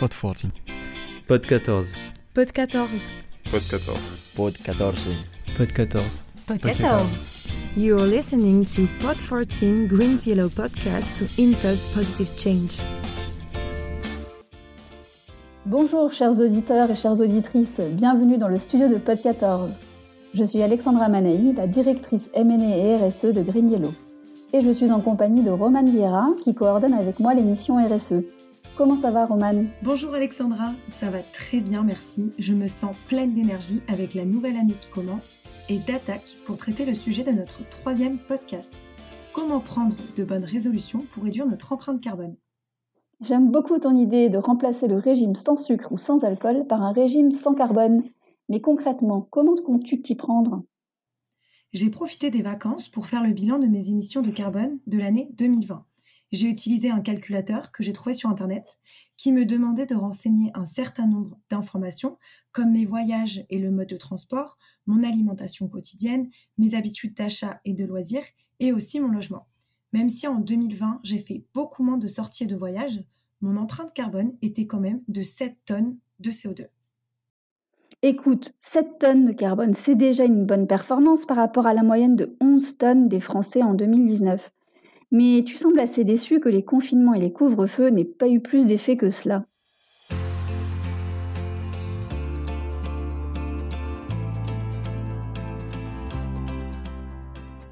Pod 14. Pod 14. Pod 14. Pod 14. Pod 14. Pod 14. Pod 14. You're listening to Pod 14 Green's Yellow podcast to impulse positive change. Bonjour chers auditeurs et chères auditrices, bienvenue dans le studio de Pod 14. Je suis Alexandra Manaï, la directrice M&A et RSE de Green Yellow. Et je suis en compagnie de Roman Vieira qui coordonne avec moi l'émission RSE. Comment ça va, Roman? Bonjour Alexandra, ça va très bien, merci. Je me sens pleine d'énergie avec la nouvelle année qui commence et d'attaque pour traiter le sujet de notre troisième podcast. Comment prendre de bonnes résolutions pour réduire notre empreinte carbone? J'aime beaucoup ton idée de remplacer le régime sans sucre ou sans alcool par un régime sans carbone. Mais concrètement, comment comptes-tu t'y prendre? J'ai profité des vacances pour faire le bilan de mes émissions de carbone de l'année 2020 j'ai utilisé un calculateur que j'ai trouvé sur Internet qui me demandait de renseigner un certain nombre d'informations comme mes voyages et le mode de transport, mon alimentation quotidienne, mes habitudes d'achat et de loisirs et aussi mon logement. Même si en 2020 j'ai fait beaucoup moins de sorties et de voyages, mon empreinte carbone était quand même de 7 tonnes de CO2. Écoute, 7 tonnes de carbone, c'est déjà une bonne performance par rapport à la moyenne de 11 tonnes des Français en 2019. Mais tu sembles assez déçu que les confinements et les couvre-feux n'aient pas eu plus d'effet que cela.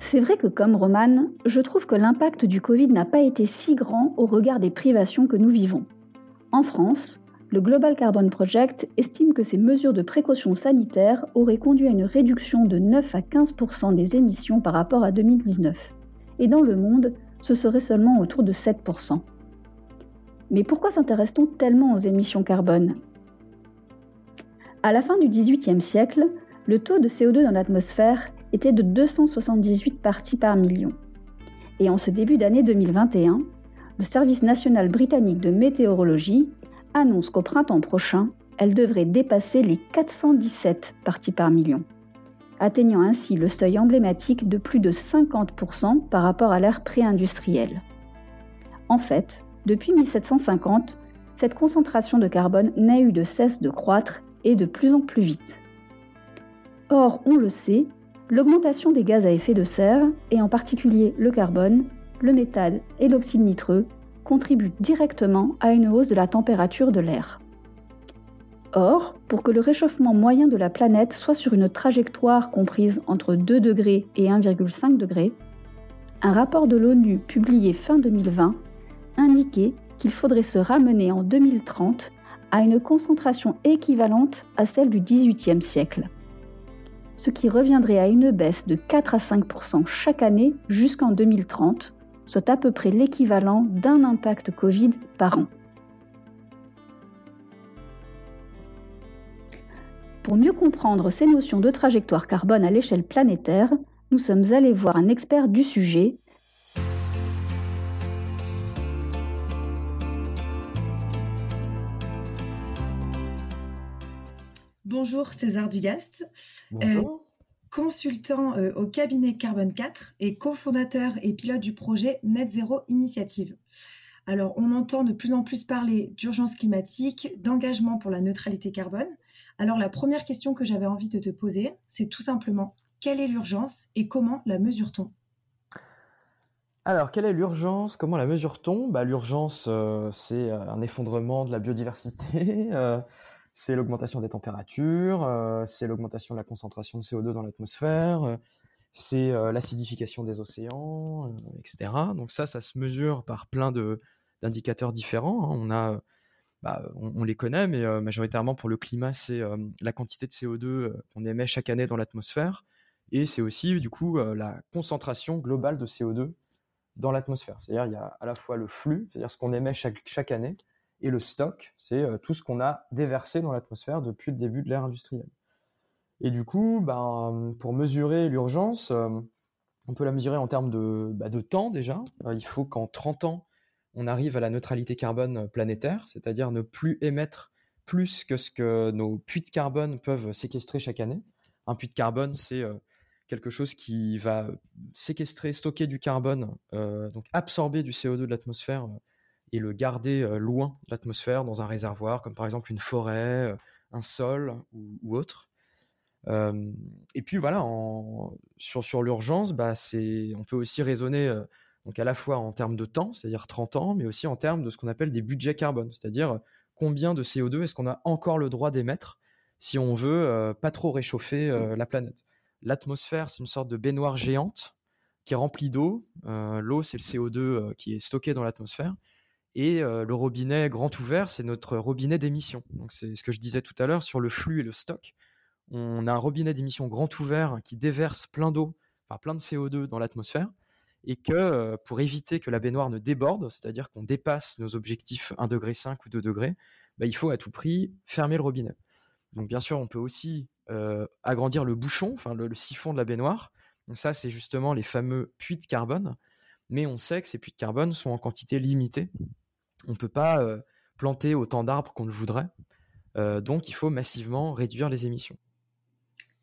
C'est vrai que comme Roman, je trouve que l'impact du Covid n'a pas été si grand au regard des privations que nous vivons. En France, le Global Carbon Project estime que ces mesures de précaution sanitaire auraient conduit à une réduction de 9 à 15% des émissions par rapport à 2019. Et dans le monde, ce serait seulement autour de 7%. Mais pourquoi s'intéresse-t-on tellement aux émissions carbone? À la fin du XVIIIe siècle, le taux de CO2 dans l'atmosphère était de 278 parties par million. Et en ce début d'année 2021, le Service national britannique de météorologie annonce qu'au printemps prochain, elle devrait dépasser les 417 parties par million atteignant ainsi le seuil emblématique de plus de 50% par rapport à l'ère pré-industrielle. En fait, depuis 1750, cette concentration de carbone n'a eu de cesse de croître et de plus en plus vite. Or, on le sait, l'augmentation des gaz à effet de serre, et en particulier le carbone, le méthane et l'oxyde nitreux, contribuent directement à une hausse de la température de l'air. Or, pour que le réchauffement moyen de la planète soit sur une trajectoire comprise entre 2 degrés et 1,5 degrés, un rapport de l'ONU publié fin 2020 indiquait qu'il faudrait se ramener en 2030 à une concentration équivalente à celle du XVIIIe siècle, ce qui reviendrait à une baisse de 4 à 5% chaque année jusqu'en 2030, soit à peu près l'équivalent d'un impact Covid par an. Pour mieux comprendre ces notions de trajectoire carbone à l'échelle planétaire, nous sommes allés voir un expert du sujet. Bonjour César Dugast. Bonjour. Euh, consultant euh, au cabinet Carbone 4 et cofondateur et pilote du projet Net Zero Initiative. Alors, on entend de plus en plus parler d'urgence climatique, d'engagement pour la neutralité carbone. Alors la première question que j'avais envie de te poser, c'est tout simplement quelle est l'urgence et comment la mesure-t-on? Alors, quelle est l'urgence? Comment la mesure-t-on? Bah, L'urgence, euh, c'est euh, un effondrement de la biodiversité, euh, c'est l'augmentation des températures, c'est l'augmentation de la concentration de CO2 dans l'atmosphère, c'est l'acidification des océans, etc. Donc ça, ça se mesure par plein d'indicateurs différents. Hein. On a bah, on, les connaît, mais euh, majoritairement pour le climat, c'est euh, la quantité de CO2 euh, qu'on émet chaque année dans l'atmosphère, et c'est aussi du coup la concentration globale de CO2 dans l'atmosphère. C'est-à-dire il y a à la fois le flux, c'est-à-dire ce qu'on émet chaque, année, et le stock, c'est tout ce qu'on a déversé dans l'atmosphère depuis le début de l'ère industrielle. Et du coup, ben, pour mesurer l'urgence, on peut la mesurer en termes de, bah, de temps déjà. il faut qu'en 30 ans, on arrive à la neutralité carbone planétaire, c'est-à-dire ne plus émettre plus que ce que nos puits de carbone peuvent séquestrer chaque année. Un puits de carbone, c'est euh, quelque chose qui va séquestrer, stocker du carbone, euh, donc absorber du CO2 de l'atmosphère euh, et le garder loin de l'atmosphère dans un réservoir, comme par exemple une forêt, un sol ou, autre. et puis voilà, sur, l'urgence, bah, on peut aussi raisonner donc à la fois en termes de temps, c'est-à-dire 30 ans, mais aussi en termes de ce qu'on appelle des budgets carbone, c'est-à-dire combien de CO2 est-ce qu'on a encore le droit d'émettre si on veut pas trop réchauffer la planète? L'atmosphère, c'est une sorte de baignoire géante qui est remplie d'eau. L'eau, c'est le CO2 qui est stocké dans l'atmosphère. Et le robinet grand ouvert, c'est notre robinet d'émission. Donc c'est ce que je disais tout à l'heure sur le flux et le stock. On a un robinet d'émission grand ouvert qui déverse plein d'eau, enfin plein de CO2 dans l'atmosphère, et que pour éviter que la baignoire ne déborde, c'est-à-dire qu'on dépasse nos objectifs 1,5 degré ou 2 degrés, bah, il faut à tout prix fermer le robinet. Donc bien sûr, on peut aussi agrandir le bouchon, le, siphon de la baignoire. Ça, c'est justement les fameux puits de carbone. Mais on sait que ces puits de carbone sont en quantité limitée. On ne peut pas planter autant d'arbres qu'on le voudrait. donc il faut massivement réduire les émissions.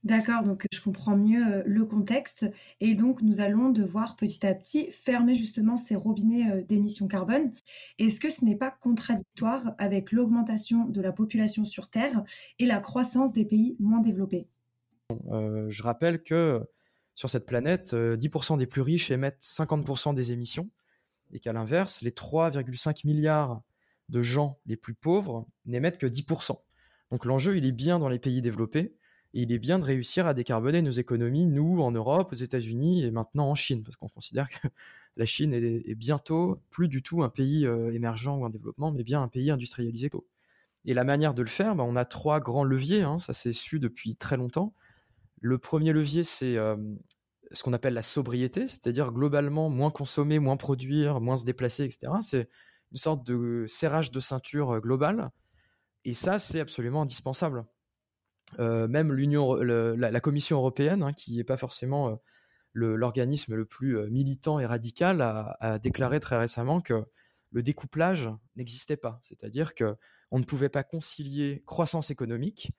D'accord, donc je comprends mieux le contexte. Et donc, nous allons devoir petit à petit fermer justement ces robinets d'émissions carbone. Est-ce que ce n'est pas contradictoire avec l'augmentation de la population sur Terre et la croissance des pays moins développés? Je rappelle que sur cette planète, 10% des plus riches émettent 50% des émissions et qu'à l'inverse, les 3,5 milliards de gens les plus pauvres n'émettent que 10%. Donc l'enjeu, il est bien dans les pays développés et il est bien de réussir à décarboner nos économies, nous, en Europe, aux États-Unis et maintenant en Chine, parce qu'on considère que la Chine est, bientôt plus du tout un pays euh, émergent ou en développement, mais bien un pays industrialisé. Et la manière de le faire, bah, on a trois grands leviers, hein, ça s'est su depuis très longtemps. Le premier levier, c'est euh, ce qu'on appelle la sobriété, c'est-à-dire globalement moins consommer, moins produire, moins se déplacer, etc. C'est une sorte de serrage de ceinture euh, global. Et ça, c'est absolument indispensable. Euh, même la, Commission européenne, hein, qui n'est pas forcément euh, l'organisme le, plus euh, militant et radical, a, déclaré très récemment que le découplage n'existait pas, c'est-à-dire que on ne pouvait pas concilier croissance économique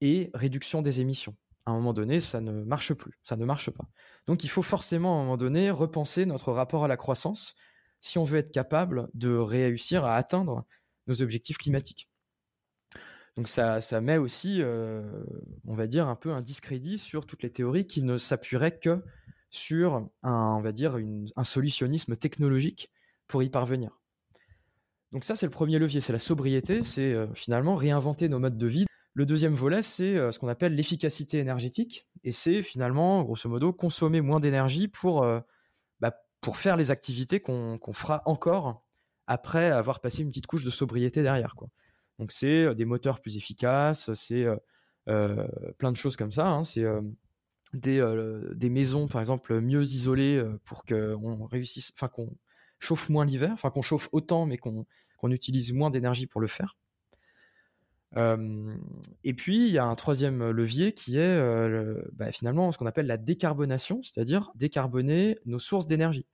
et réduction des émissions. À un moment donné, ça ne marche plus, ça ne marche pas. Donc il faut forcément à un moment donné repenser notre rapport à la croissance si on veut être capable de réussir à atteindre nos objectifs climatiques. Donc ça, ça met aussi, euh, on va dire, un peu un discrédit sur toutes les théories qui ne s'appuieraient que sur un, on va dire, un solutionnisme technologique pour y parvenir. Donc ça, c'est le premier levier, c'est la sobriété, c'est euh, finalement réinventer nos modes de vie. Le deuxième volet, c'est euh, ce qu'on appelle l'efficacité énergétique, et c'est finalement, grosso modo, consommer moins d'énergie pour, bah, pour faire les activités qu'on fera encore après avoir passé une petite couche de sobriété derrière. Quoi. Donc c'est des moteurs plus efficaces, c'est plein de choses comme ça. Hein. C'est des, maisons, par exemple, mieux isolées pour qu'on réussisse, enfin qu'on chauffe moins l'hiver, enfin qu'on chauffe autant, mais qu'on utilise moins d'énergie pour le faire. et puis il y a un troisième levier qui est bah, finalement ce qu'on appelle la décarbonation, c'est-à-dire décarboner nos sources d'énergie.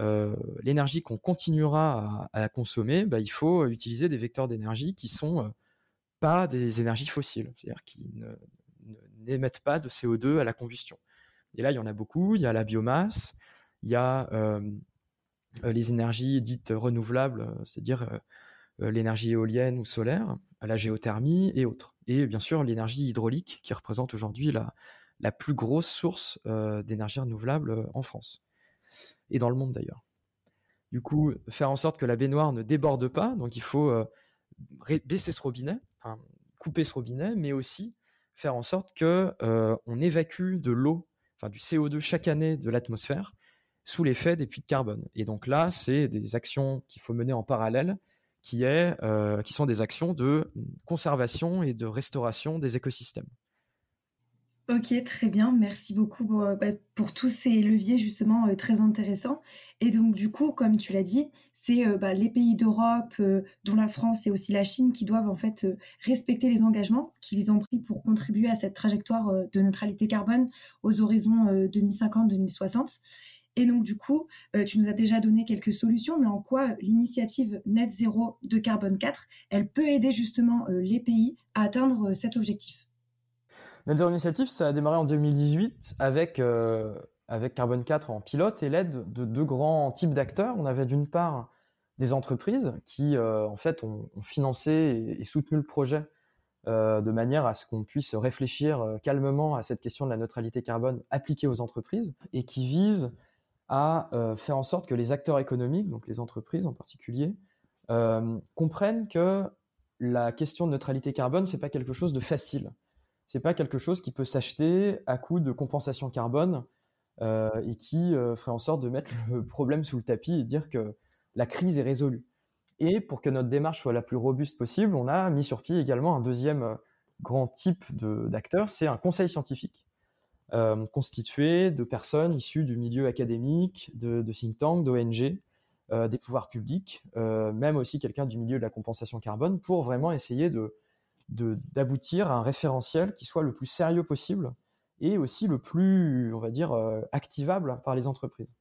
Euh, l'énergie qu'on continuera à, consommer, bah, il faut utiliser des vecteurs d'énergie qui sont euh, pas des énergies fossiles, c'est-à-dire qui n'émettent pas de CO2 à la combustion. Et là, il y en a beaucoup. Il y a la biomasse, il y a euh, les énergies dites renouvelables, c'est-à-dire l'énergie éolienne ou solaire, la géothermie et autres. Et bien sûr, l'énergie hydraulique qui représente aujourd'hui la, la plus grosse source d'énergie renouvelable en France et dans le monde d'ailleurs. Du coup, faire en sorte que la baignoire ne déborde pas, donc il faut euh, baisser ce robinet, couper ce robinet, mais aussi faire en sorte que euh, évacue de l'eau, enfin du CO2 chaque année de l'atmosphère sous l'effet des puits de carbone. Et donc là, c'est des actions qu'il faut mener en parallèle, qui, euh, qui sont des actions de conservation et de restauration des écosystèmes. Ok, très bien. Merci beaucoup pour, euh, bah, tous ces leviers justement euh, très intéressants. Et donc du coup, comme tu l'as dit, c'est euh, bah, les pays d'Europe, dont la France et aussi la Chine, qui doivent en fait respecter les engagements qu'ils ont pris pour contribuer à cette trajectoire de neutralité carbone aux horizons 2050-2060. Et donc du coup, tu nous as déjà donné quelques solutions, mais en quoi l'initiative Net Zero de Carbone 4, elle peut aider justement les pays à atteindre cet objectif? Net Initiative, ça a démarré en 2018 avec, euh, avec Carbon 4 en pilote et l'aide de deux grands types d'acteurs. On avait d'une part des entreprises qui, en fait, ont, financé et, soutenu le projet de manière à ce qu'on puisse réfléchir calmement à cette question de la neutralité carbone appliquée aux entreprises et qui vise à faire en sorte que les acteurs économiques, donc les entreprises en particulier, comprennent que la question de neutralité carbone, c'est pas quelque chose de facile. C'est pas quelque chose qui peut s'acheter à coup de compensation carbone euh, et qui euh, ferait en sorte de mettre le problème sous le tapis et dire que la crise est résolue. Et pour que notre démarche soit la plus robuste possible, on a mis sur pied également un deuxième euh, grand type d'acteurs, c'est un conseil scientifique constitué de personnes issues du milieu académique, de, de think tanks, d'ONG, des pouvoirs publics, même aussi quelqu'un du milieu de la compensation carbone, pour vraiment essayer de d'aboutir à un référentiel qui soit le plus sérieux possible et aussi le plus, on va dire, euh, activable par les entreprises.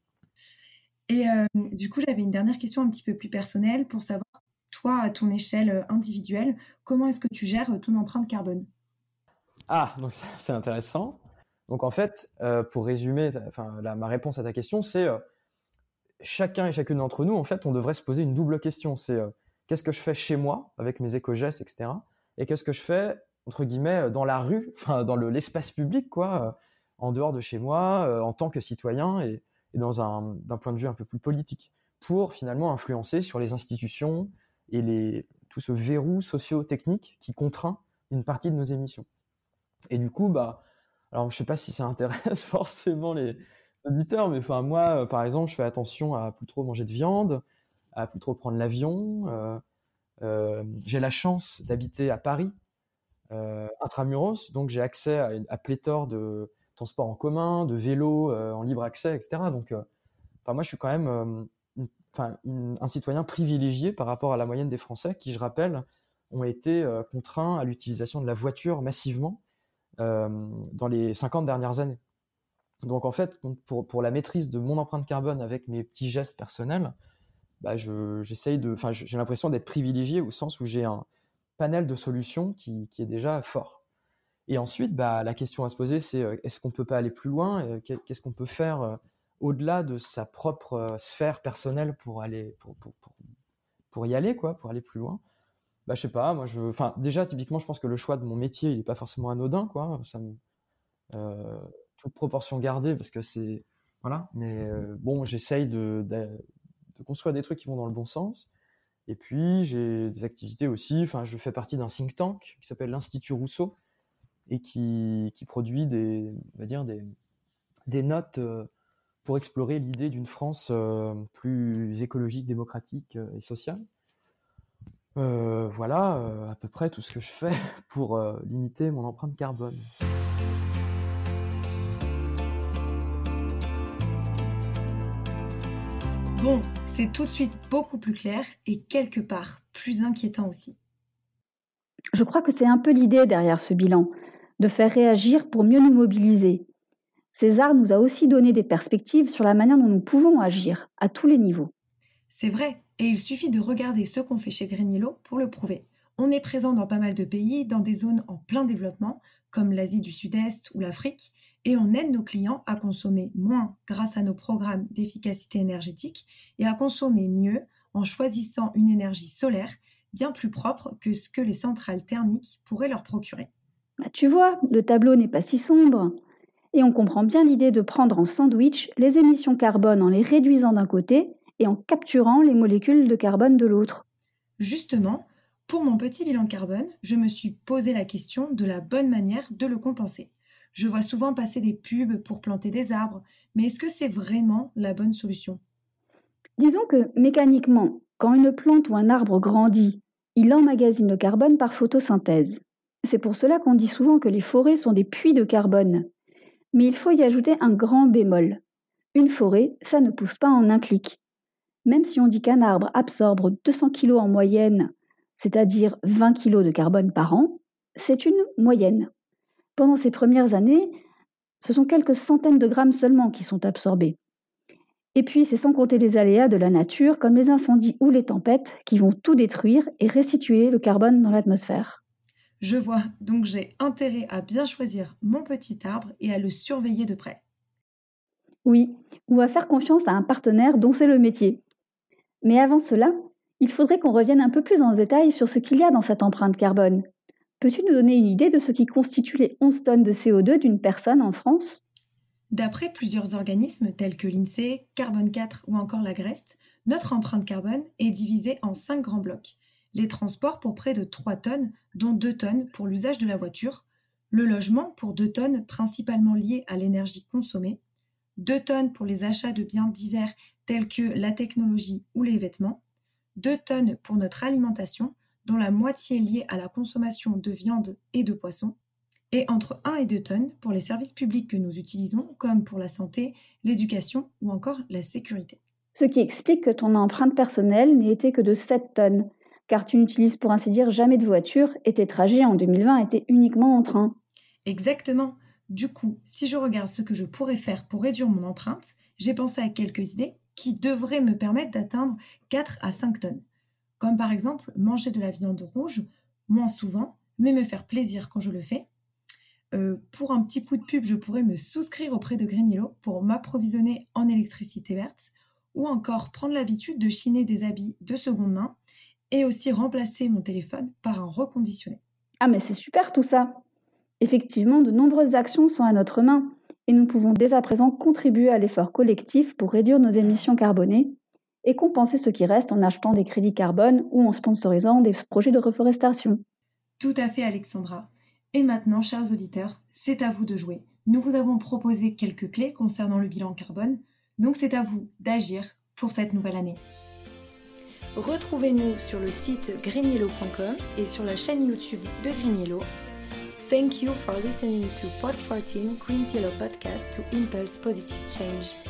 Et du coup, j'avais une dernière question un petit peu plus personnelle pour savoir, toi, à ton échelle individuelle, comment est-ce que tu gères ton empreinte carbone? Ah, donc c'est intéressant. Donc en fait, pour résumer, enfin, ma réponse à ta question, c'est chacun et chacune d'entre nous, en fait, on devrait se poser une double question. C'est euh, qu'est-ce que je fais chez moi avec mes éco-gestes, etc. Et qu'est-ce que je fais, entre guillemets, dans la rue, enfin, dans l'espace public, quoi, euh, en dehors de chez moi, euh, en tant que citoyen et, dans un, d'un point de vue un peu plus politique, pour finalement influencer sur les institutions et les, tout ce verrou socio-technique qui contraint une partie de nos émissions. Et du coup, bah, alors je sais pas si ça intéresse forcément les, auditeurs, mais enfin moi, euh, par exemple, je fais attention à plus trop manger de viande, à plus trop prendre l'avion. Euh, euh, j'ai la chance d'habiter à Paris, intramuros, donc j'ai accès à, une, à pléthore de transports en commun, de vélos en libre accès, etc. Donc, enfin moi, je suis quand même enfin, un citoyen privilégié par rapport à la moyenne des Français, qui, je rappelle, ont été contraints à l'utilisation de la voiture massivement dans les 50 dernières années. Donc en fait, pour, pour la maîtrise de mon empreinte carbone avec mes petits gestes personnels, bah de, enfin j'ai l'impression d'être privilégié au sens où j'ai un panel de solutions qui, qui, est déjà fort. Et ensuite, bah, la question à se poser, c'est euh, est-ce qu'on peut pas aller plus loin euh, Qu'est-ce qu'on peut faire euh, au-delà de sa propre sphère personnelle pour aller pour, pour, pour, y aller quoi, pour aller plus loin? Bah je sais pas, moi je, enfin déjà typiquement, je pense que le choix de mon métier, il est pas forcément anodin quoi. Toute proportion gardée parce que c'est voilà mais bon j'essaye de, construire des trucs qui vont dans le bon sens et puis j'ai des activités aussi enfin je fais partie d'un think tank qui s'appelle l'institut Rousseau et qui, produit des on va dire des notes euh, pour explorer l'idée d'une France euh, plus écologique, démocratique et sociale. voilà à peu près tout ce que je fais pour limiter mon empreinte carbone. Bon, c'est tout de suite beaucoup plus clair et quelque part plus inquiétant aussi. Je crois que c'est un peu l'idée derrière ce bilan, de faire réagir pour mieux nous mobiliser. César nous a aussi donné des perspectives sur la manière dont nous pouvons agir, à tous les niveaux. C'est vrai, et il suffit de regarder ce qu'on fait chez Greenyellow pour le prouver. On est présent dans pas mal de pays, dans des zones en plein développement, comme l'Asie du Sud-Est ou l'Afrique, et on aide nos clients à consommer moins grâce à nos programmes d'efficacité énergétique et à consommer mieux en choisissant une énergie solaire bien plus propre que ce que les centrales thermiques pourraient leur procurer. Bah, tu vois, le tableau n'est pas si sombre. Et on comprend bien l'idée de prendre en sandwich les émissions carbone en les réduisant d'un côté et en capturant les molécules de carbone de l'autre. Justement, pour mon petit bilan carbone, je me suis posé la question de la bonne manière de le compenser. Je vois souvent passer des pubs pour planter des arbres, mais est-ce que c'est vraiment la bonne solution? Disons que mécaniquement, quand une plante ou un arbre grandit, il emmagasine le carbone par photosynthèse. C'est pour cela qu'on dit souvent que les forêts sont des puits de carbone. Mais il faut y ajouter un grand bémol. Une forêt, ça ne pousse pas en un clic. Même si on dit qu'un arbre absorbe 200 kg en moyenne, c'est-à-dire 20 kg de carbone par an, c'est une moyenne. Pendant ces premières années, ce sont quelques centaines de grammes seulement qui sont absorbés. Et puis, c'est sans compter les aléas de la nature, comme les incendies ou les tempêtes, qui vont tout détruire et restituer le carbone dans l'atmosphère. Je vois, donc j'ai intérêt à bien choisir mon petit arbre et à le surveiller de près. Oui, ou à faire confiance à un partenaire dont c'est le métier. Mais avant cela, il faudrait qu'on revienne un peu plus en détail sur ce qu'il y a dans cette empreinte carbone. Peux-tu nous donner une idée de ce qui constitue les 11 tonnes de CO2 d'une personne en France? D'après plusieurs organismes tels que l'INSEE, Carbone 4 ou encore la GREST, notre empreinte carbone est divisée en 5 grands blocs. Les transports pour près de 3 tonnes, dont 2 tonnes pour l'usage de la voiture, le logement pour 2 tonnes principalement liées à l'énergie consommée, 2 tonnes pour les achats de biens divers tels que la technologie ou les vêtements, 2 tonnes pour notre alimentation, dont la moitié liée à la consommation de viande et de poisson, et entre 1 et 2 tonnes pour les services publics que nous utilisons, comme pour la santé, l'éducation ou encore la sécurité. Ce qui explique que ton empreinte personnelle n'ait été que de 7 tonnes, car tu n'utilises pour ainsi dire jamais de voiture et tes trajets en 2020 étaient uniquement en train. Exactement. Du coup, si je regarde ce que je pourrais faire pour réduire mon empreinte, j'ai pensé à quelques idées qui devraient me permettre d'atteindre 4 à 5 tonnes. Comme par exemple manger de la viande rouge moins souvent, mais me faire plaisir quand je le fais. Euh, pour un petit coup de pub, je pourrais me souscrire auprès de Green pour m'approvisionner en électricité verte, ou encore prendre l'habitude de chiner des habits de seconde main, et aussi remplacer mon téléphone par un reconditionné. Ah mais c'est super tout ça Effectivement, de nombreuses actions sont à notre main et nous pouvons dès à présent contribuer à l'effort collectif pour réduire nos émissions carbonées et compenser ce qui reste en achetant des crédits carbone ou en sponsorisant des projets de reforestation. Tout à fait Alexandra. Et maintenant, chers auditeurs, c'est à vous de jouer. Nous vous avons proposé quelques clés concernant le bilan carbone, donc c'est à vous d'agir pour cette nouvelle année. Retrouvez-nous sur le site greenyellow.com et sur la chaîne YouTube de Green Yellow Thank you for listening to Pod 14 Queen's Yellow podcast to impulse positive change.